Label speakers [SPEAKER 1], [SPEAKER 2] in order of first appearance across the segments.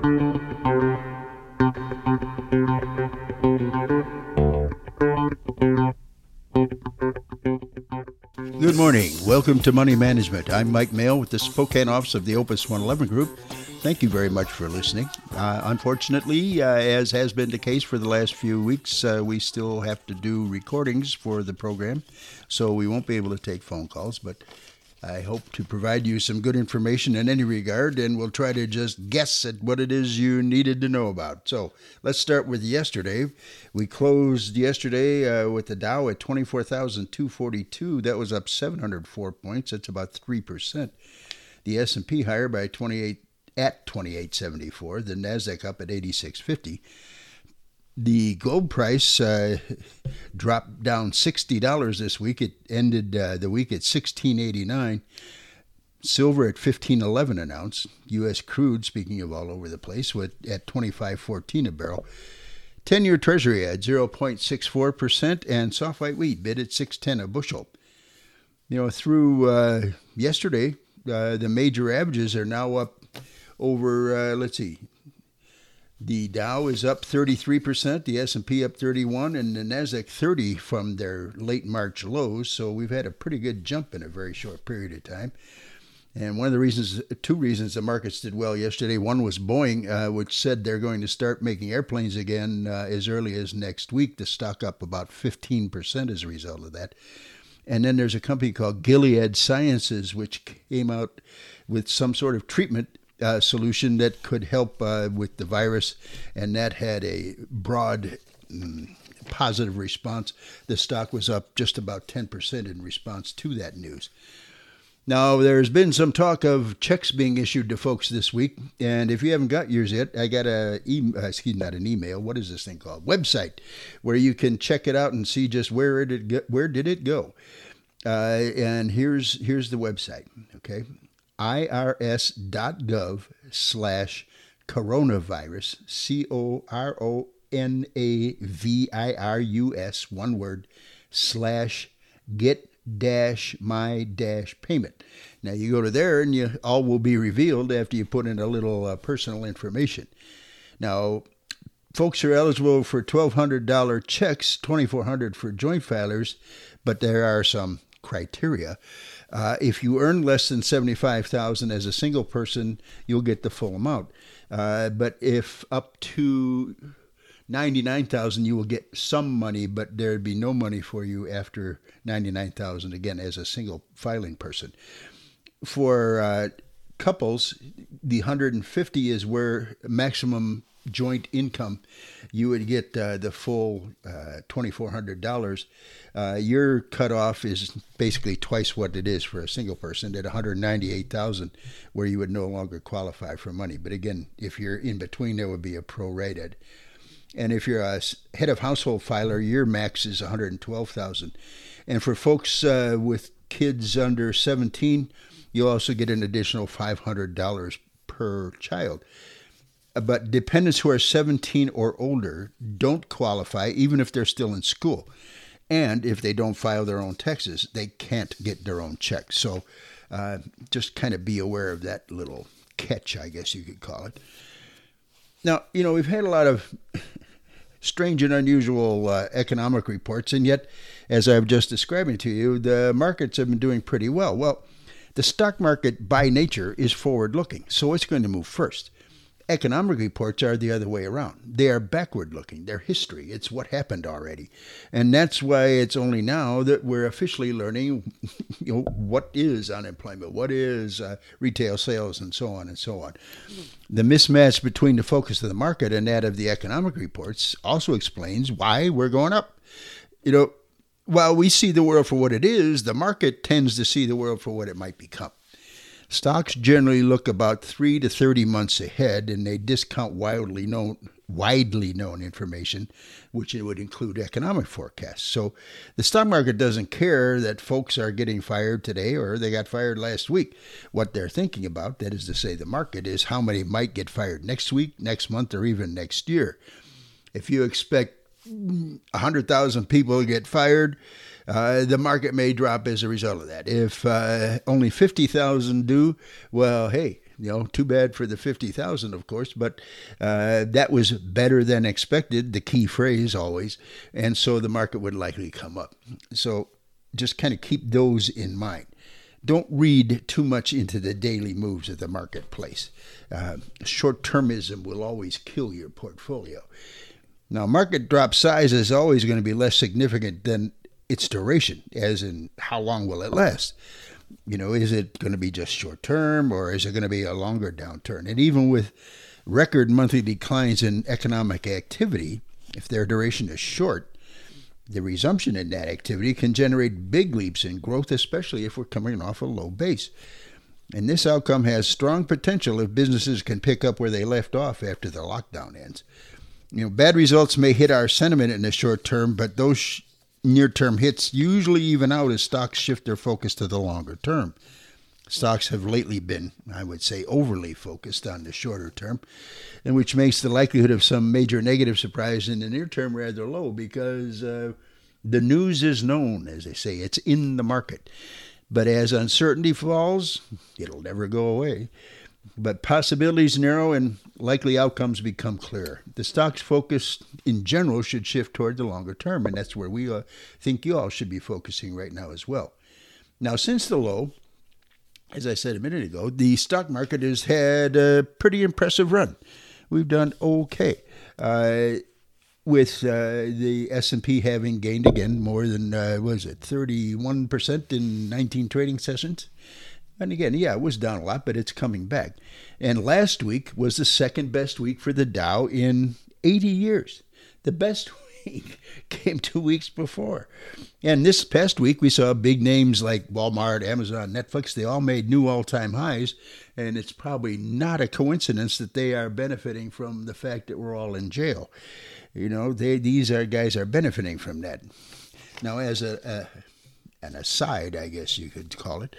[SPEAKER 1] Good morning. Welcome to Money Management. I'm Mike Maehl with the Spokane office of the Opus 111 Group. Thank you very much for listening. Uh, unfortunately, uh, as has been the case for the last few weeks, uh, we still have to do recordings for the program, so we won't be able to take phone calls. But I hope to provide you some good information in any regard, and we'll try to just guess at what it is you needed to know about. So let's start with yesterday. We closed yesterday uh, with the Dow at 24,242. That was up 704 points. That's about 3%. The S&P higher by 28 at 2874, the Nasdaq up at 8650. The gold price uh, dropped down $60 this week. It ended uh, the week at 1689. Silver at 1511 an ounce. U.S. crude, speaking of all over the place, with at 2514 a barrel. 10 year Treasury at 0.64%, and soft white wheat bid at 610 a bushel. You know, through uh, yesterday, uh, the major averages are now up over uh, let's see the Dow is up 33%, the S&P up 31 and the Nasdaq 30 from their late March lows, so we've had a pretty good jump in a very short period of time. And one of the reasons, two reasons the markets did well yesterday, one was Boeing, uh, which said they're going to start making airplanes again uh, as early as next week. The stock up about 15% as a result of that. And then there's a company called Gilead Sciences, which came out with some sort of treatment uh, solution that could help uh, with the virus, and that had a broad mm, positive response. The stock was up just about 10% in response to that news. Now, there's been some talk of checks being issued to folks this week, and if you haven't got yours yet, I got a e- uh, excuse not an email. What is this thing called? Website, where you can check it out and see just where it where did it go. Uh, and here's here's the website. Okay, irs.gov slash coronavirus, C O R O N A V I R U S, one word, slash get dash my dash payment. Now you go to there and you all will be revealed after you put in a little uh, personal information. Now, folks are eligible for $1,200 checks, 2400 for joint filers, but there are some criteria. Uh, if you earn less than 75000 as a single person, you'll get the full amount. Uh, but if up to 99,000 you will get some money but there'd be no money for you after 99,000 again as a single filing person. For uh, couples, the 150 is where maximum joint income, you would get uh, the full uh, $2,400. Uh, your cutoff is basically twice what it is for a single person at 198,000, where you would no longer qualify for money. But again, if you're in between, there would be a prorated. And if you're a head of household filer, your max is 112,000. And for folks uh, with kids under 17, you'll also get an additional $500 per child but dependents who are 17 or older don't qualify even if they're still in school. And if they don't file their own taxes, they can't get their own check. So uh, just kind of be aware of that little catch, I guess you could call it. Now, you know, we've had a lot of strange and unusual uh, economic reports, and yet, as I've just described to you, the markets have been doing pretty well. Well, the stock market by nature is forward looking, so it's going to move first economic reports are the other way around. They are backward looking. They're history. It's what happened already. And that's why it's only now that we're officially learning you know, what is unemployment, what is uh, retail sales, and so on and so on. The mismatch between the focus of the market and that of the economic reports also explains why we're going up. You know, while we see the world for what it is, the market tends to see the world for what it might become. Stocks generally look about 3 to 30 months ahead and they discount widely known widely known information which would include economic forecasts. So the stock market doesn't care that folks are getting fired today or they got fired last week. What they're thinking about, that is to say the market is how many might get fired next week, next month or even next year. If you expect 100,000 people to get fired, uh, the market may drop as a result of that. If uh, only 50,000 do, well, hey, You know, too bad for the 50,000, of course, but uh, that was better than expected, the key phrase always. And so the market would likely come up. So just kind of keep those in mind. Don't read too much into the daily moves of the marketplace. Uh, Short termism will always kill your portfolio. Now, market drop size is always going to be less significant than its duration, as in how long will it last? You know, is it going to be just short term or is it going to be a longer downturn? And even with record monthly declines in economic activity, if their duration is short, the resumption in that activity can generate big leaps in growth, especially if we're coming off a low base. And this outcome has strong potential if businesses can pick up where they left off after the lockdown ends. You know, bad results may hit our sentiment in the short term, but those near term hits usually even out as stocks shift their focus to the longer term. Stocks have lately been, I would say, overly focused on the shorter term, and which makes the likelihood of some major negative surprise in the near term rather low because uh, the news is known, as they say, it's in the market. But as uncertainty falls, it'll never go away. But possibilities narrow and likely outcomes become clear. The stock's focus in general should shift toward the longer term, and that's where we uh, think you all should be focusing right now as well. Now, since the low, as I said a minute ago, the stock market has had a pretty impressive run. We've done okay. Uh, with uh, the S&P having gained again more than uh, was it 31% in 19 trading sessions. And again, yeah, it was down a lot, but it's coming back. And last week was the second best week for the Dow in 80 years. The best week came two weeks before. And this past week, we saw big names like Walmart, Amazon, Netflix. They all made new all time highs. And it's probably not a coincidence that they are benefiting from the fact that we're all in jail. You know, they, these are guys are benefiting from that. Now, as a, a an aside, I guess you could call it,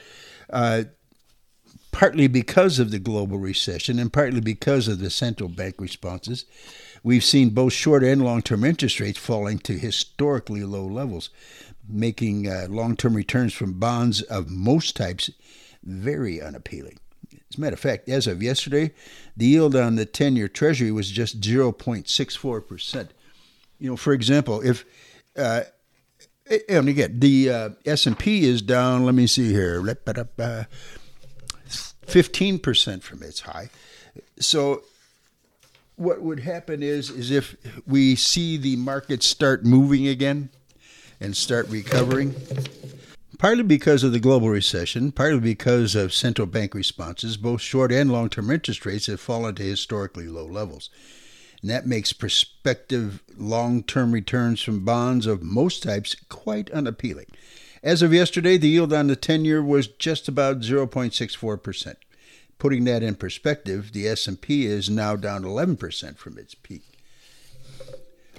[SPEAKER 1] uh, partly because of the global recession and partly because of the central bank responses, we've seen both short and long term interest rates falling to historically low levels, making uh, long term returns from bonds of most types very unappealing. As a matter of fact, as of yesterday, the yield on the 10 year Treasury was just 0.64%. You know, for example, if uh, and again, the uh, S&P is down, let me see here, 15% from its high. So what would happen is is if we see the market start moving again and start recovering, partly because of the global recession, partly because of central bank responses, both short and long-term interest rates have fallen to historically low levels. And that makes prospective long-term returns from bonds of most types quite unappealing. As of yesterday, the yield on the 10 year was just about 0.64%. Putting that in perspective, the S&P is now down 11% from its peak.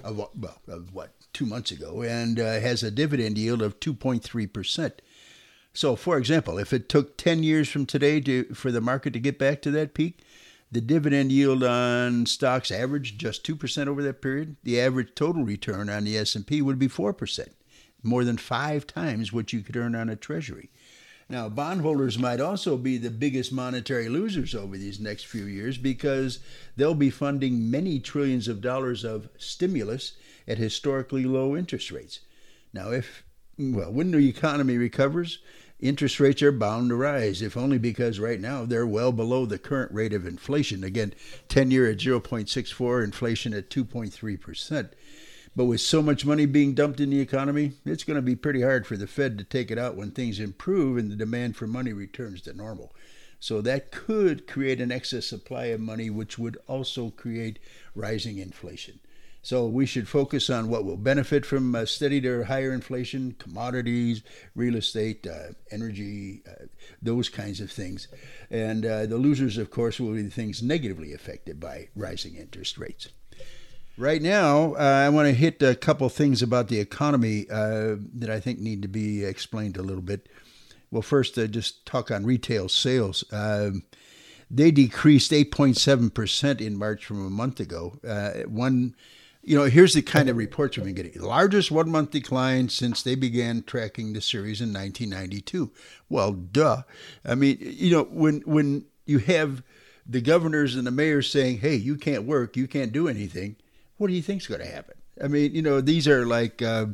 [SPEAKER 1] Of what, well, of what, two months ago, and uh, has a dividend yield of 2.3%. So, for example, if it took 10 years from today to, for the market to get back to that peak, the dividend yield on stocks averaged just 2% over that period. The average total return on the S&P would be 4% more than five times what you could earn on a treasury. Now, bondholders might also be the biggest monetary losers over these next few years because they'll be funding many trillions of dollars of stimulus at historically low interest rates. Now, if, well, when the economy recovers, interest rates are bound to rise, if only because right now they're well below the current rate of inflation. Again, 10 year at 0.64, inflation at 2.3%. But with so much money being dumped in the economy, it's going to be pretty hard for the Fed to take it out when things improve and the demand for money returns to normal. So that could create an excess supply of money, which would also create rising inflation. So we should focus on what will benefit from uh, steady to higher inflation, commodities, real estate, uh, energy, uh, those kinds of things. And uh, the losers, of course, will be the things negatively affected by rising interest rates. Right now, uh, I want to hit a couple things about the economy uh, that I think need to be explained a little bit. Well, first, just talk on retail sales. Um, they decreased 8.7% in March from a month ago. Uh, one, you know, here's the kind of reports we've been getting: largest one-month decline since they began tracking the series in 1992. Well, duh. I mean, you know, when when you have the governors and the mayors saying, "Hey, you can't work, you can't do anything," what do you think's going to happen? I mean, you know, these are like uh,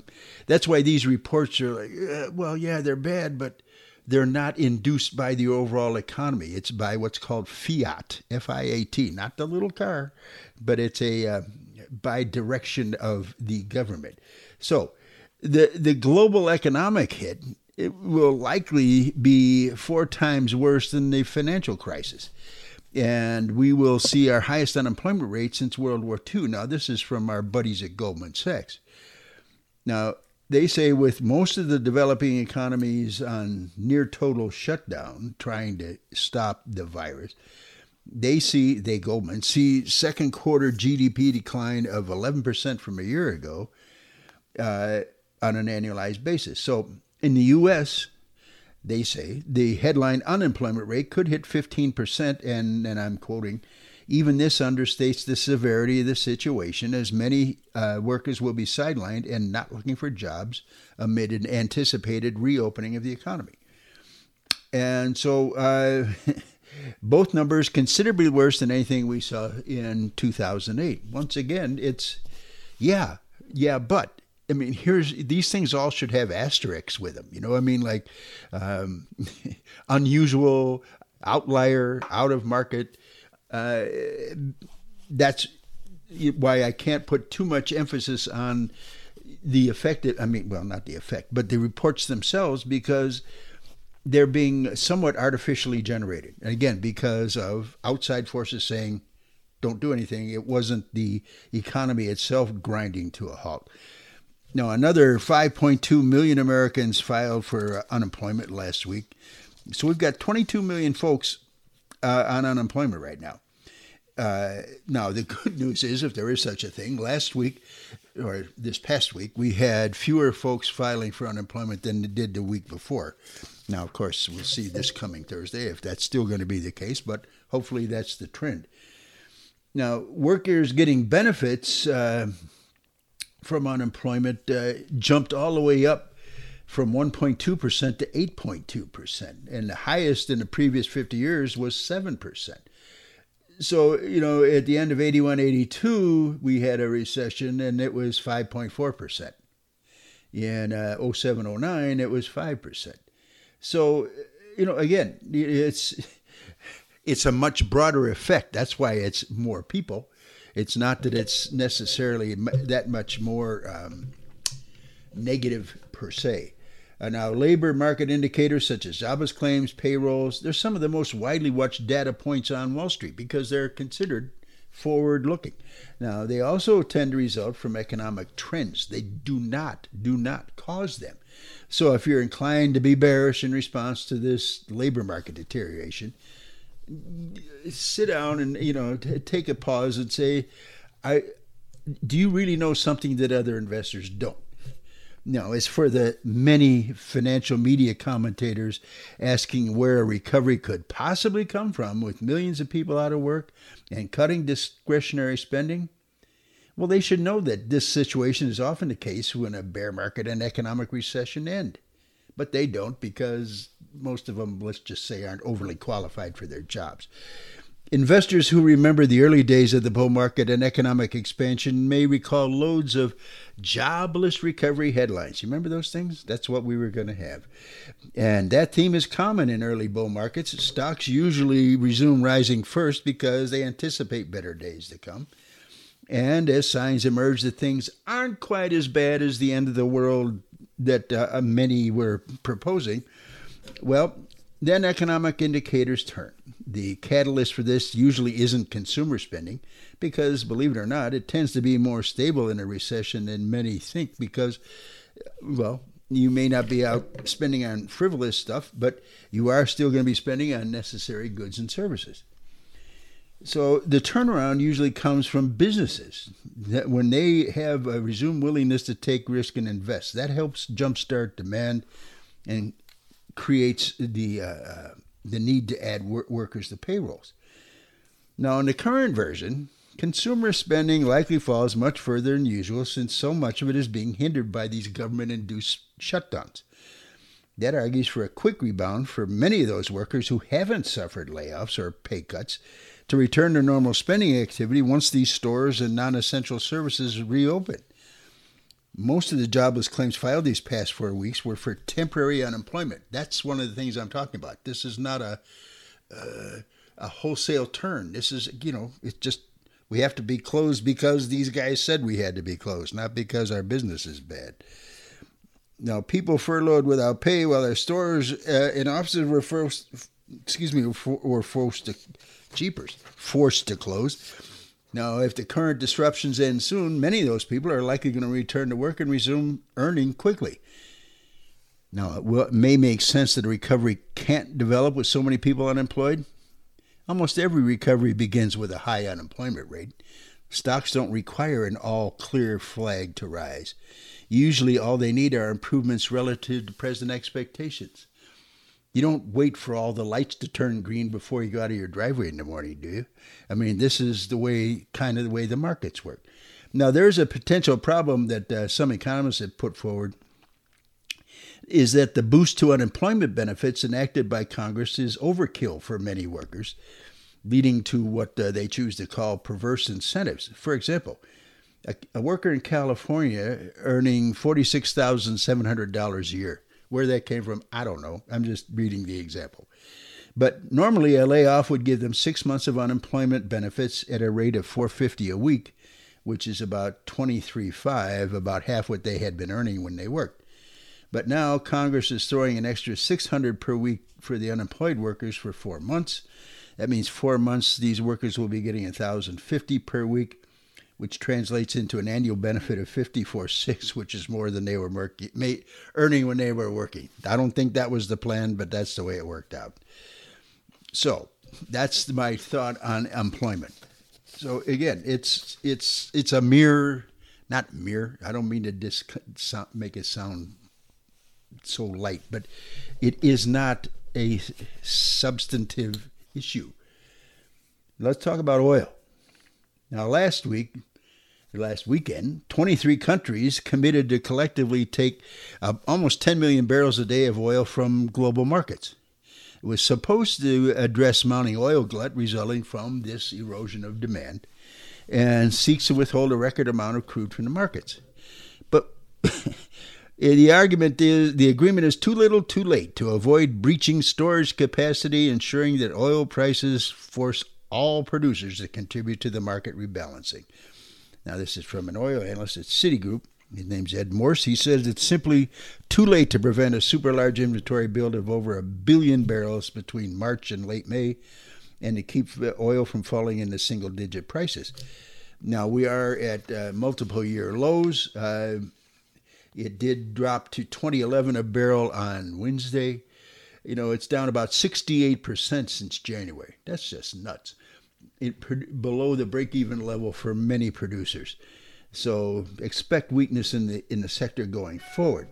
[SPEAKER 1] that's why these reports are like, uh, well, yeah, they're bad, but they're not induced by the overall economy. It's by what's called fiat, F-I-A-T, not the little car, but it's a uh, by direction of the government. So the the global economic hit it will likely be four times worse than the financial crisis. And we will see our highest unemployment rate since World War II. Now, this is from our buddies at Goldman Sachs. Now, they say with most of the developing economies on near total shutdown, trying to stop the virus, they see, they Goldman, see second quarter GDP decline of 11% from a year ago uh, on an annualized basis. So in the U.S., they say the headline unemployment rate could hit 15%, and, and I'm quoting, even this understates the severity of the situation, as many uh, workers will be sidelined and not looking for jobs amid an anticipated reopening of the economy. And so, uh, both numbers considerably worse than anything we saw in 2008. Once again, it's yeah, yeah, but I mean, here's these things all should have asterisks with them. You know, I mean, like um, unusual, outlier, out of market. Uh, that's why I can't put too much emphasis on the effect. I mean, well, not the effect, but the reports themselves because they're being somewhat artificially generated. And again, because of outside forces saying, don't do anything. It wasn't the economy itself grinding to a halt. Now, another 5.2 million Americans filed for unemployment last week. So we've got 22 million folks uh, on unemployment right now. Uh, now, the good news is, if there is such a thing, last week or this past week, we had fewer folks filing for unemployment than did the week before. Now, of course, we'll see this coming Thursday if that's still going to be the case, but hopefully that's the trend. Now, workers getting benefits. Uh, from unemployment uh, jumped all the way up from 1.2% to 8.2%. And the highest in the previous 50 years was 7%. So, you know, at the end of 81 82, we had a recession and it was 5.4%. In uh, 07 09, it was 5%. So, you know, again, it's it's a much broader effect. That's why it's more people. It's not that it's necessarily that much more um, negative per se. Uh, now, labor market indicators such as jobs claims, payrolls, they're some of the most widely watched data points on Wall Street because they're considered forward looking. Now, they also tend to result from economic trends. They do not, do not cause them. So, if you're inclined to be bearish in response to this labor market deterioration, sit down and you know t- take a pause and say, I do you really know something that other investors don't? No, it's for the many financial media commentators asking where a recovery could possibly come from with millions of people out of work and cutting discretionary spending. Well, they should know that this situation is often the case when a bear market and economic recession end. But they don't because most of them, let's just say, aren't overly qualified for their jobs. Investors who remember the early days of the bull market and economic expansion may recall loads of jobless recovery headlines. You remember those things? That's what we were going to have. And that theme is common in early bull markets. Stocks usually resume rising first because they anticipate better days to come. And as signs emerge that things aren't quite as bad as the end of the world that uh, many were proposing, well, then economic indicators turn. The catalyst for this usually isn't consumer spending because, believe it or not, it tends to be more stable in a recession than many think because, well, you may not be out spending on frivolous stuff, but you are still going to be spending on necessary goods and services. So the turnaround usually comes from businesses that when they have a resumed willingness to take risk and invest, that helps jumpstart demand and creates the uh, uh, the need to add wor- workers to payrolls. Now, in the current version, consumer spending likely falls much further than usual since so much of it is being hindered by these government-induced shutdowns. That argues for a quick rebound for many of those workers who haven't suffered layoffs or pay cuts to return to normal spending activity once these stores and non essential services reopen. Most of the jobless claims filed these past four weeks were for temporary unemployment. That's one of the things I'm talking about. This is not a uh, a wholesale turn. This is, you know, it's just we have to be closed because these guys said we had to be closed, not because our business is bad. Now, people furloughed without pay while their stores uh, and offices were forced, excuse me, were forced to, jeepers, forced to close. Now, if the current disruptions end soon, many of those people are likely going to return to work and resume earning quickly. Now, it may make sense that a recovery can't develop with so many people unemployed. Almost every recovery begins with a high unemployment rate. Stocks don't require an all clear flag to rise. Usually, all they need are improvements relative to present expectations. You don't wait for all the lights to turn green before you go out of your driveway in the morning, do you? I mean, this is the way, kind of the way the markets work. Now, there's a potential problem that uh, some economists have put forward is that the boost to unemployment benefits enacted by Congress is overkill for many workers, leading to what uh, they choose to call perverse incentives. For example, a, a worker in California earning $46,700 a year. Where that came from, I don't know. I'm just reading the example. But normally a layoff would give them six months of unemployment benefits at a rate of 450 a week, which is about 23.5, about half what they had been earning when they worked. But now Congress is throwing an extra 600 per week for the unemployed workers for four months. That means four months these workers will be getting 1,050 per week which translates into an annual benefit of 54.6, which is more than they were earning when they were working. I don't think that was the plan, but that's the way it worked out. So that's my thought on employment. So again, it's it's it's a mere, not mere. I don't mean to dis- make it sound so light, but it is not a substantive issue. Let's talk about oil. Now, last week, last weekend, 23 countries committed to collectively take uh, almost 10 million barrels a day of oil from global markets. It was supposed to address mounting oil glut resulting from this erosion of demand and seeks to withhold a record amount of crude from the markets. But the argument is the agreement is too little too late to avoid breaching storage capacity, ensuring that oil prices force all producers to contribute to the market rebalancing. Now, this is from an oil analyst at Citigroup. His name's Ed Morse. He says it's simply too late to prevent a super large inventory build of over a billion barrels between March and late May and to keep oil from falling into single digit prices. Now, we are at uh, multiple year lows. Uh, it did drop to 2011 a barrel on Wednesday. You know, it's down about 68% since January. That's just nuts it, below the break-even level for many producers. So expect weakness in the in the sector going forward.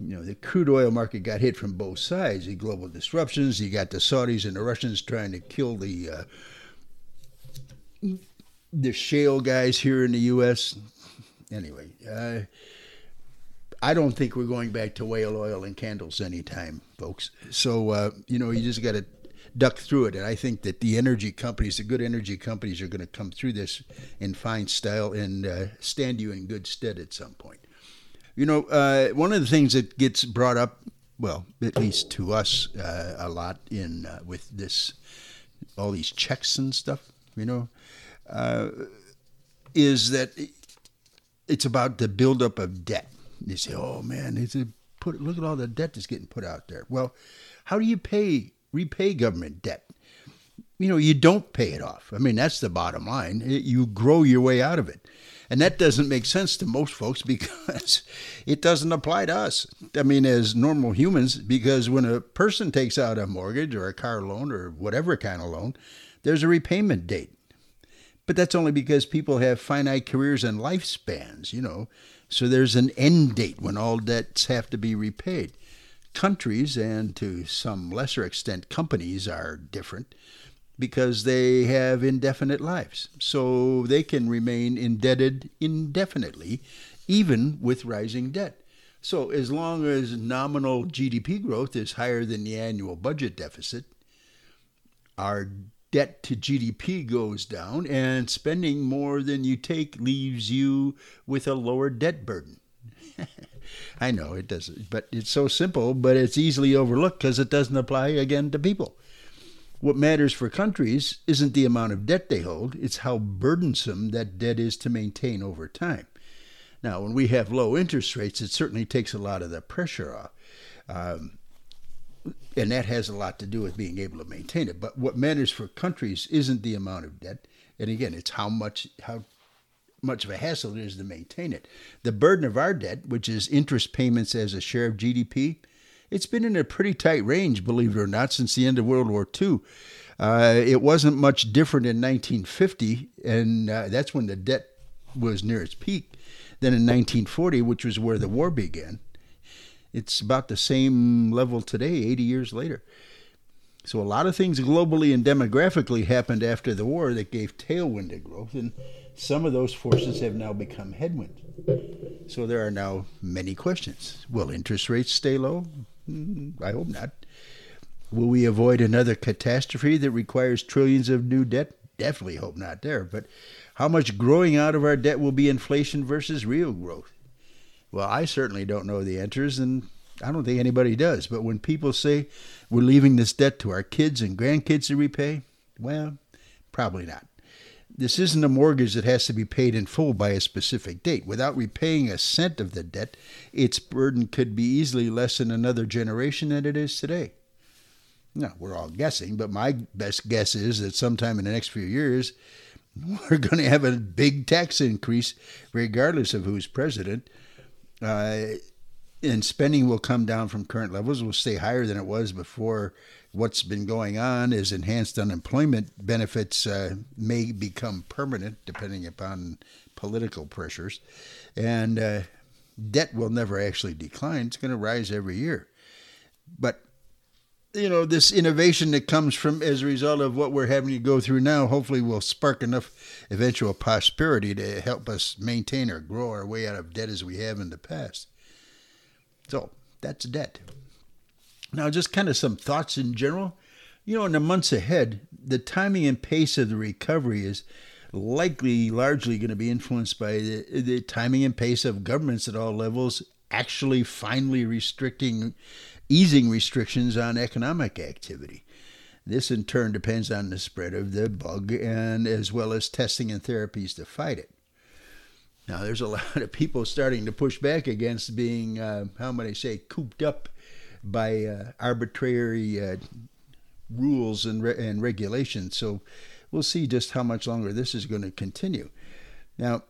[SPEAKER 1] You know, the crude oil market got hit from both sides. The global disruptions. You got the Saudis and the Russians trying to kill the uh, the shale guys here in the U.S. Anyway, uh, I don't think we're going back to whale oil and candles anytime, folks. So uh, you know, you just got to duck through it. And I think that the energy companies, the good energy companies, are going to come through this in fine style and uh, stand you in good stead at some point. You know, uh, one of the things that gets brought up, well, at least to us, uh, a lot in uh, with this, all these checks and stuff, you know, uh, is that it's about the buildup of debt. They say, "Oh man, it's a put look at all the debt that's getting put out there." Well, how do you pay repay government debt. You know, you don't pay it off. I mean, that's the bottom line. You grow your way out of it. And that doesn't make sense to most folks because it doesn't apply to us. I mean, as normal humans, because when a person takes out a mortgage or a car loan or whatever kind of loan, there's a repayment date. But that's only because people have finite careers and lifespans, you know. So there's an end date when all debts have to be repaid. Countries, and to some lesser extent companies, are different because they have indefinite lives. So they can remain indebted indefinitely, even with rising debt. So as long as nominal GDP growth is higher than the annual budget deficit, our debt to GDP goes down, and spending more than you take leaves you with a lower debt burden. I know it doesn't, but it's so simple, but it's easily overlooked because it doesn't apply again to people. What matters for countries isn't the amount of debt they hold, it's how burdensome that debt is to maintain over time. Now, when we have low interest rates, it certainly takes a lot of the pressure off. Um, and that has a lot to do with being able to maintain it. But what matters for countries isn't the amount of debt, and again, it's how much how much of a hassle it is to maintain it. The burden of our debt, which is interest payments as a share of GDP, it's been in a pretty tight range, believe it or not, since the end of World War II. Uh, it wasn't much different in 1950, and uh, that's when the debt was near its peak, than in 1940, which was where the war began. It's about the same level today, 80 years later. So a lot of things globally and demographically happened after the war that gave tailwind to growth, and some of those forces have now become headwind. So there are now many questions. Will interest rates stay low? Hmm, I hope not. Will we avoid another catastrophe that requires trillions of new debt? Definitely hope not there. But how much growing out of our debt will be inflation versus real growth? Well, I certainly don't know the answers, and I don't think anybody does. But when people say we're leaving this debt to our kids and grandkids to repay, well, probably not. This isn't a mortgage that has to be paid in full by a specific date. Without repaying a cent of the debt, its burden could be easily less in another generation than it is today. Now, we're all guessing, but my best guess is that sometime in the next few years, we're going to have a big tax increase, regardless of who's president uh, and spending will come down from current levels, will stay higher than it was before. What's been going on is enhanced unemployment benefits uh, may become permanent depending upon political pressures, and uh, debt will never actually decline. It's going to rise every year. But you know, this innovation that comes from as a result of what we're having to go through now, hopefully will spark enough eventual prosperity to help us maintain or grow our way out of debt as we have in the past. So that's debt. Now, just kind of some thoughts in general. You know, in the months ahead, the timing and pace of the recovery is likely largely going to be influenced by the, the timing and pace of governments at all levels actually finally restricting easing restrictions on economic activity. This in turn depends on the spread of the bug and as well as testing and therapies to fight it. Now, there's a lot of people starting to push back against being, uh, how might I say, cooped up by uh, arbitrary uh, rules and, re- and regulations. So we'll see just how much longer this is going to continue. Now,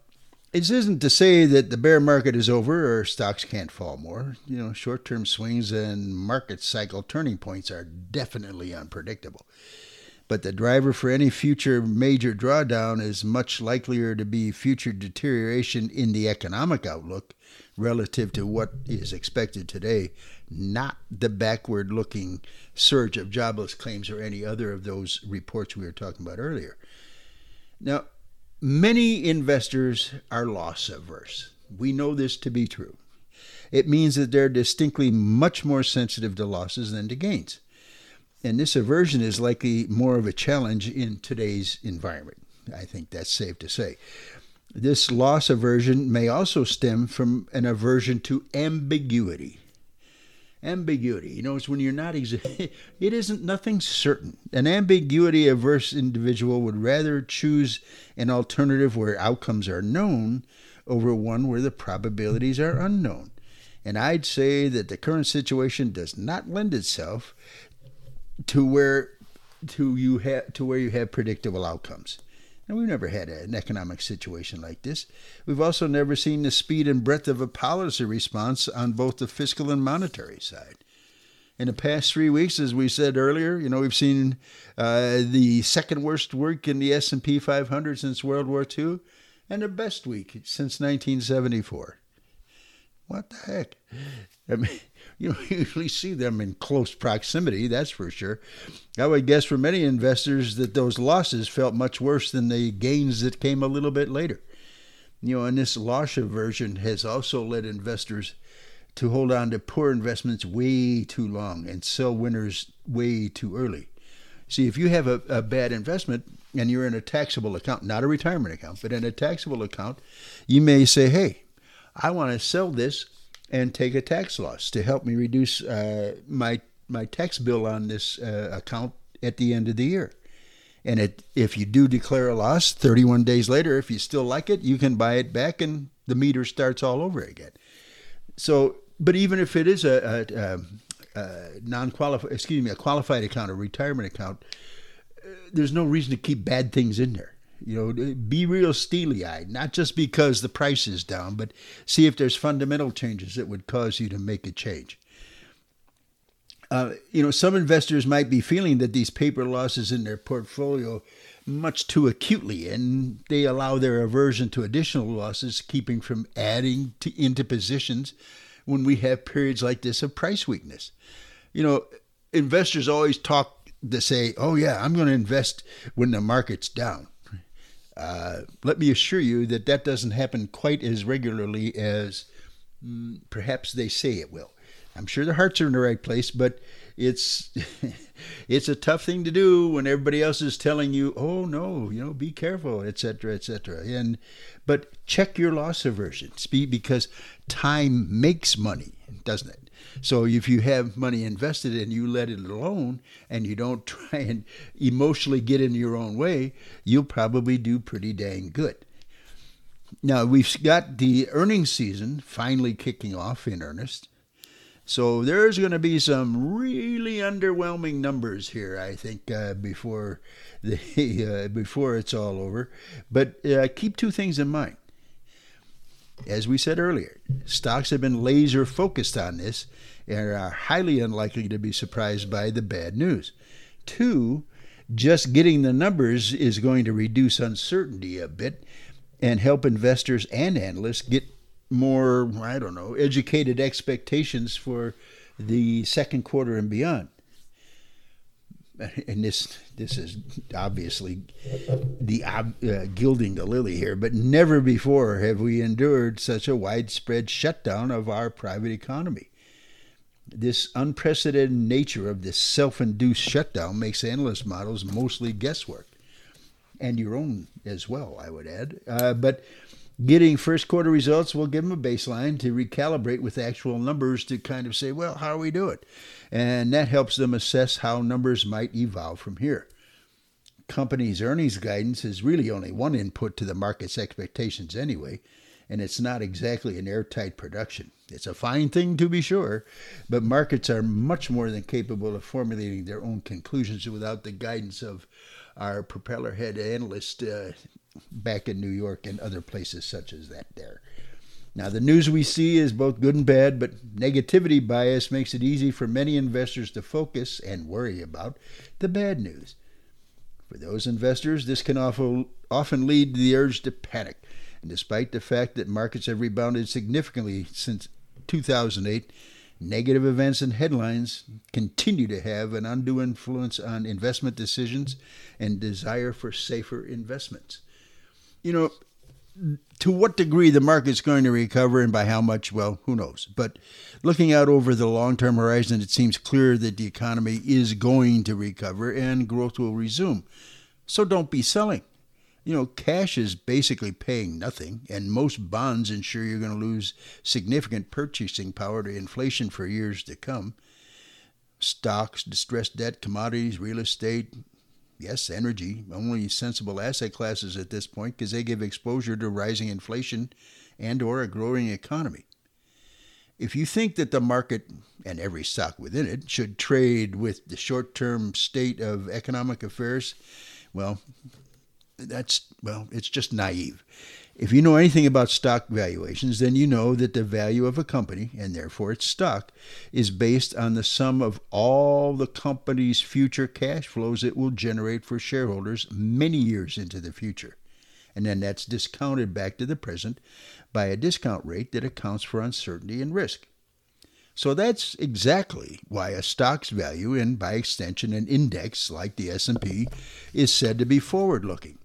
[SPEAKER 1] it isn't to say that the bear market is over or stocks can't fall more. You know, short term swings and market cycle turning points are definitely unpredictable. But the driver for any future major drawdown is much likelier to be future deterioration in the economic outlook relative to what is expected today, not the backward looking surge of jobless claims or any other of those reports we were talking about earlier. Now, Many investors are loss averse. We know this to be true. It means that they're distinctly much more sensitive to losses than to gains. And this aversion is likely more of a challenge in today's environment. I think that's safe to say. This loss aversion may also stem from an aversion to ambiguity ambiguity. You know, it's when you're not it isn't nothing certain. An ambiguity averse individual would rather choose an alternative where outcomes are known over one where the probabilities are unknown. And I'd say that the current situation does not lend itself to where to you have to where you have predictable outcomes. And we've never had an economic situation like this. We've also never seen the speed and breadth of a policy response on both the fiscal and monetary side. In the past three weeks, as we said earlier, you know we've seen uh, the second worst week in the S&P 500 since World War II, and the best week since 1974. What the heck? I mean, you don't usually see them in close proximity, that's for sure. I would guess for many investors that those losses felt much worse than the gains that came a little bit later. You know, and this loss aversion has also led investors to hold on to poor investments way too long and sell winners way too early. See, if you have a, a bad investment and you're in a taxable account, not a retirement account, but in a taxable account, you may say, hey, I want to sell this and take a tax loss to help me reduce uh, my my tax bill on this uh, account at the end of the year. And it, if you do declare a loss, 31 days later, if you still like it, you can buy it back and the meter starts all over again. So, but even if it is a, a, a non-qualified, excuse me, a qualified account, a retirement account, uh, there's no reason to keep bad things in there. You know, be real steely eyed, not just because the price is down, but see if there's fundamental changes that would cause you to make a change. Uh, you know, some investors might be feeling that these paper losses in their portfolio much too acutely, and they allow their aversion to additional losses, keeping from adding to, into positions when we have periods like this of price weakness. You know, investors always talk to say, "Oh yeah, I'm going to invest when the market's down." Uh, let me assure you that that doesn't happen quite as regularly as mm, perhaps they say it will. I'm sure their hearts are in the right place, but it's it's a tough thing to do when everybody else is telling you, "Oh no, you know, be careful, etc., etc." And but check your loss aversion, because time makes money, doesn't it? So if you have money invested and you let it alone and you don't try and emotionally get in your own way, you'll probably do pretty dang good. Now we've got the earnings season finally kicking off in earnest. So there's going to be some really underwhelming numbers here, I think, uh, before the uh, before it's all over. But uh, keep two things in mind. As we said earlier, stocks have been laser focused on this and are highly unlikely to be surprised by the bad news. Two, just getting the numbers is going to reduce uncertainty a bit and help investors and analysts get more, I don't know, educated expectations for the second quarter and beyond. And this this is obviously the uh, gilding the lily here, but never before have we endured such a widespread shutdown of our private economy. This unprecedented nature of this self-induced shutdown makes analyst models mostly guesswork, and your own as well, I would add. Uh, but Getting first quarter results will give them a baseline to recalibrate with actual numbers to kind of say, well, how are we doing? And that helps them assess how numbers might evolve from here. Companies' earnings guidance is really only one input to the market's expectations anyway, and it's not exactly an airtight production. It's a fine thing to be sure, but markets are much more than capable of formulating their own conclusions without the guidance of our propeller head analyst uh, back in New York and other places such as that there. Now, the news we see is both good and bad, but negativity bias makes it easy for many investors to focus and worry about the bad news. For those investors, this can often lead to the urge to panic. And despite the fact that markets have rebounded significantly since 2008, negative events and headlines continue to have an undue influence on investment decisions and desire for safer investments you know, to what degree the market's going to recover and by how much, well, who knows. But looking out over the long term horizon, it seems clear that the economy is going to recover and growth will resume. So don't be selling. You know, cash is basically paying nothing, and most bonds ensure you're going to lose significant purchasing power to inflation for years to come. Stocks, distressed debt, commodities, real estate, yes, energy, only sensible asset classes at this point because they give exposure to rising inflation and or a growing economy. If you think that the market and every stock within it should trade with the short-term state of economic affairs, well, that's well, it's just naive. If you know anything about stock valuations, then you know that the value of a company, and therefore its stock, is based on the sum of all the company's future cash flows it will generate for shareholders many years into the future. And then that's discounted back to the present by a discount rate that accounts for uncertainty and risk. So that's exactly why a stock's value and by extension an index like the S&P is said to be forward-looking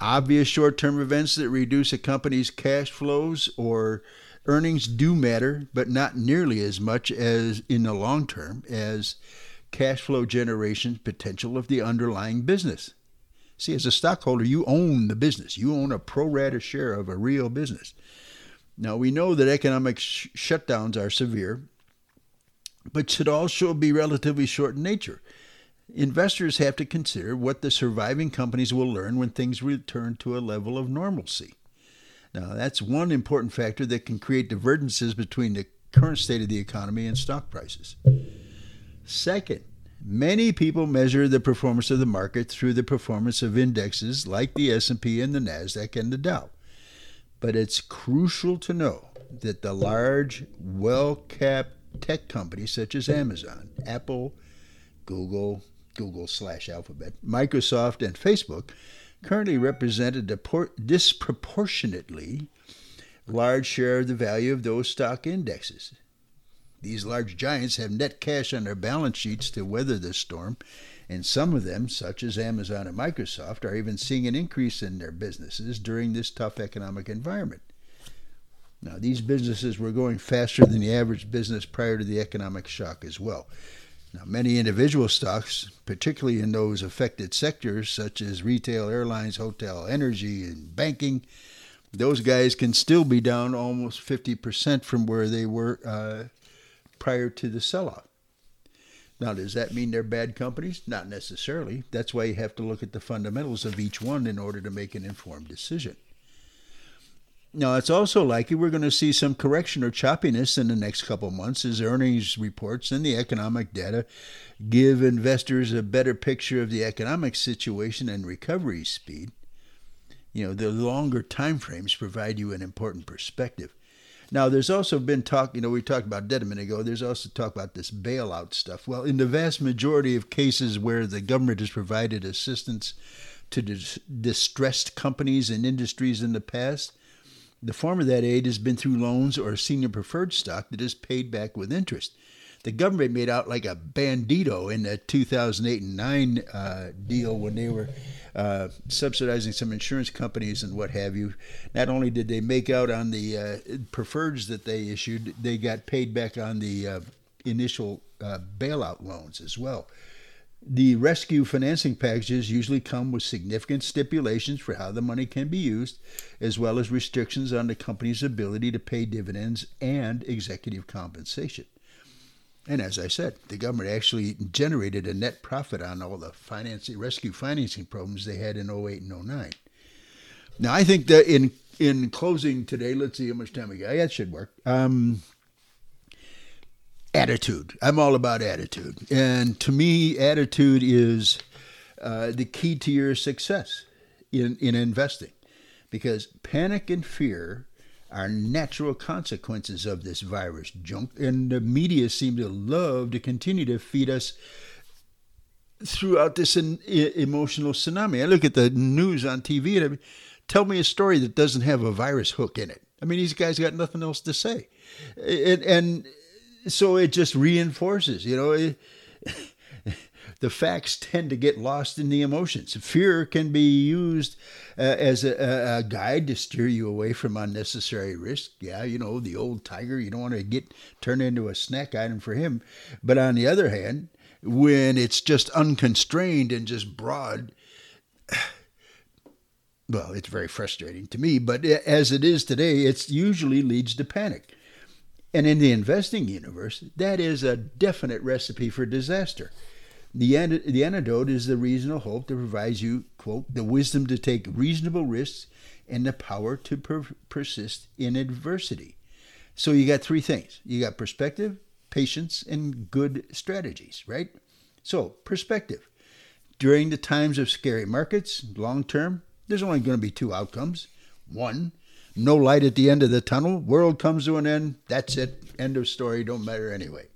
[SPEAKER 1] obvious short term events that reduce a company's cash flows or earnings do matter, but not nearly as much as in the long term as cash flow generation potential of the underlying business. See, as a stockholder, you own the business. You own a pro rata share of a real business. Now, we know that economic sh- shutdowns are severe, but should also be relatively short in nature. Investors have to consider what the surviving companies will learn when things return to a level of normalcy. Now, that's one important factor that can create divergences between the current state of the economy and stock prices. Second, many people measure the performance of the market through the performance of indexes like the S&P and the Nasdaq and the Dow. But it's crucial to know that the large, well-capped tech companies such as Amazon, Apple, Google, Google slash Alphabet, Microsoft, and Facebook currently represent a disproportionately large share of the value of those stock indexes. These large giants have net cash on their balance sheets to weather this storm, and some of them, such as Amazon and Microsoft, are even seeing an increase in their businesses during this tough economic environment. Now, these businesses were going faster than the average business prior to the economic shock as well. Now, many individual stocks, particularly in those affected sectors such as retail, airlines, hotel, energy, and banking, those guys can still be down almost 50% from where they were uh, prior to the sell off. Now, does that mean they're bad companies? Not necessarily. That's why you have to look at the fundamentals of each one in order to make an informed decision. Now, it's also likely we're going to see some correction or choppiness in the next couple months as earnings reports and the economic data give investors a better picture of the economic situation and recovery speed. You know, the longer time frames provide you an important perspective. Now, there's also been talk, you know, we talked about debt a minute ago. There's also talk about this bailout stuff. Well, in the vast majority of cases where the government has provided assistance to dis- distressed companies and industries in the past, the form of that aid has been through loans or senior preferred stock that is paid back with interest. The government made out like a bandito in the 2008 and 9 uh, deal when they were uh, subsidizing some insurance companies and what have you. Not only did they make out on the uh, preferreds that they issued, they got paid back on the uh, initial uh, bailout loans as well. The rescue financing packages usually come with significant stipulations for how the money can be used, as well as restrictions on the company's ability to pay dividends and executive compensation. And as I said, the government actually generated a net profit on all the financing, rescue financing programs they had in 08 and 09. Now, I think that in in closing today, let's see how much time we got. Yeah, it should work. Um, attitude. I'm all about attitude. And to me, attitude is uh, the key to your success in, in investing because panic and fear are natural consequences of this virus junk. And the media seem to love to continue to feed us throughout this in, emotional tsunami. I look at the news on TV and I, tell me a story that doesn't have a virus hook in it. I mean, these guys got nothing else to say. And, and so it just reinforces, you know. It, the facts tend to get lost in the emotions. Fear can be used uh, as a, a, guide to steer you away from unnecessary risk. Yeah, you know, the old tiger, you don't want to get turned into a snack item for him. But on the other hand, when it's just unconstrained and just broad, well, it's very frustrating to me, but as it is today, it usually leads to panic. And in the investing universe, that is a definite recipe for disaster. The, the antidote is the reasonable hope that provides you, quote, the wisdom to take reasonable risks and the power to per- persist in adversity. So you got three things you got perspective, patience, and good strategies, right? So, perspective. During the times of scary markets, long term, there's only going to be two outcomes. One, no light at the end of the tunnel, world comes to an end, that's it, end of story, don't matter anyway.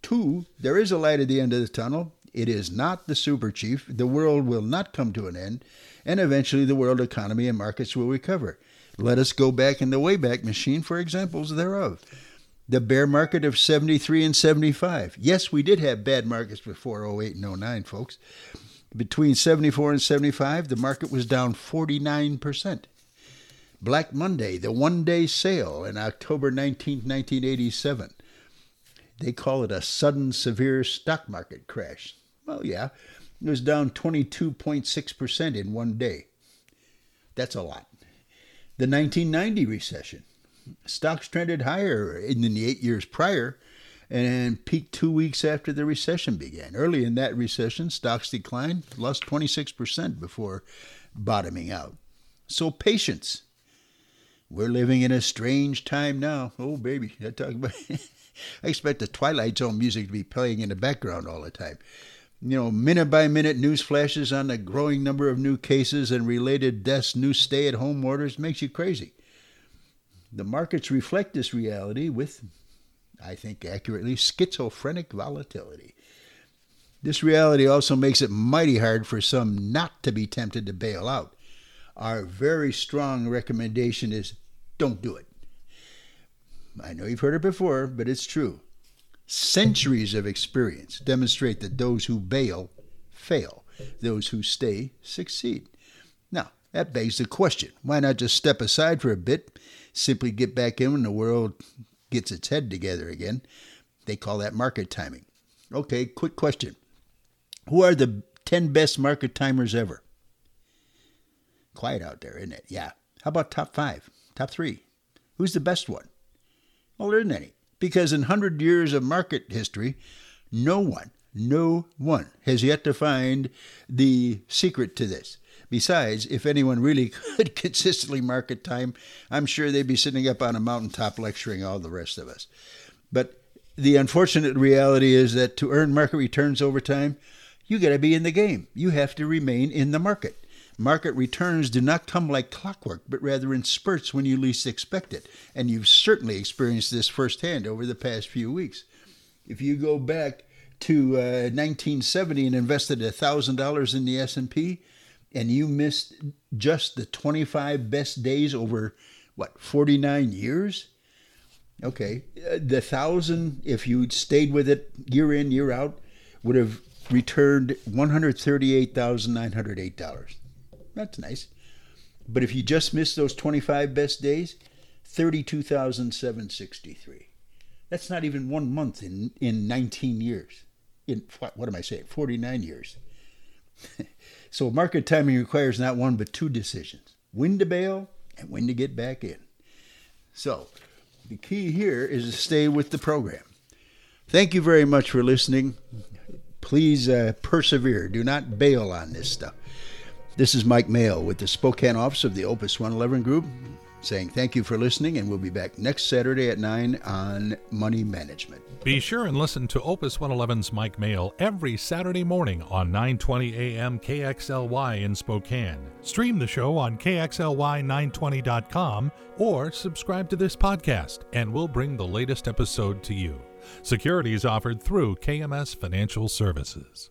[SPEAKER 1] Two, there is a light at the end of the tunnel, it is not the super chief. The world will not come to an end, and eventually the world economy and markets will recover. Let us go back in the Wayback Machine for examples thereof. The bear market of 73 and 75. Yes, we did have bad markets before 08 and 09, folks. Between 74 and 75, the market was down 49%. Black Monday, the one day sale in October 19, 1987 They call it a sudden severe stock market crash. Well, yeah, it was down 22.6% in one day. That's a lot. The 1990 recession. Stocks trended higher in the eight years prior and peaked two weeks after the recession began. Early in that recession, stocks declined, lost 26% before bottoming out. So, patience. We're living in a strange time now. Oh, baby, I talk about. I expect the Twilight Zone music to be playing in the background all the time. You know, minute by minute news flashes on the growing number of new cases and related deaths, new stay at home orders makes you crazy. The markets reflect this reality with I think accurately, schizophrenic volatility. This reality also makes it mighty hard for some not to be tempted to bail out. Our very strong recommendation is don't do it. I know you've heard it before, but it's true. Centuries of experience demonstrate that those who bail fail, those who stay succeed. Now, that begs the question why not just step aside for a bit, simply get back in when the world gets its head together again. They call that market timing. Okay, quick question. Who are the 10 best market timers ever? Quiet out there, isn't it? Yeah. How about top five, top three? Who's the best one? Well, there isn't any. Because in 100 years of market history, no one, no one has yet to find the secret to this. Besides, if anyone really could consistently market time, I'm sure they'd be sitting up on a mountaintop lecturing all the rest of us. But the unfortunate reality is that to earn market returns over time, you got to be in the game. You have to remain in the market. Market returns do not come like clockwork, but rather in spurts when you least expect it. And you've certainly experienced this firsthand over the past few weeks. If you go back to uh, 1970 and invested $1,000 in the S&P, and you missed just the 25 best days over what 49 years okay uh, the thousand if you'd stayed with it year in year out would have returned $138908 that's nice but if you just missed those 25 best days 32763 that's not even one month in in 19 years in what am i saying 49 years So market timing requires not one but two decisions when to bail and when to get back in. So the key here is to stay with the program. Thank you very much for listening. Please uh, persevere. Do not bail on this stuff. This is Mike Maehl with the Spokane office of the Opus 111 Group saying thank you for listening, and we'll be back next Saturday at 9 on Money Management.
[SPEAKER 2] Be sure and listen to Opus 111's Mike Maehl every Saturday morning on 920 a.m. KXLY in Spokane. Stream the show on KXLY920.com or subscribe to this podcast, and we'll bring the latest episode to you. Securities offered through KMS Financial Services.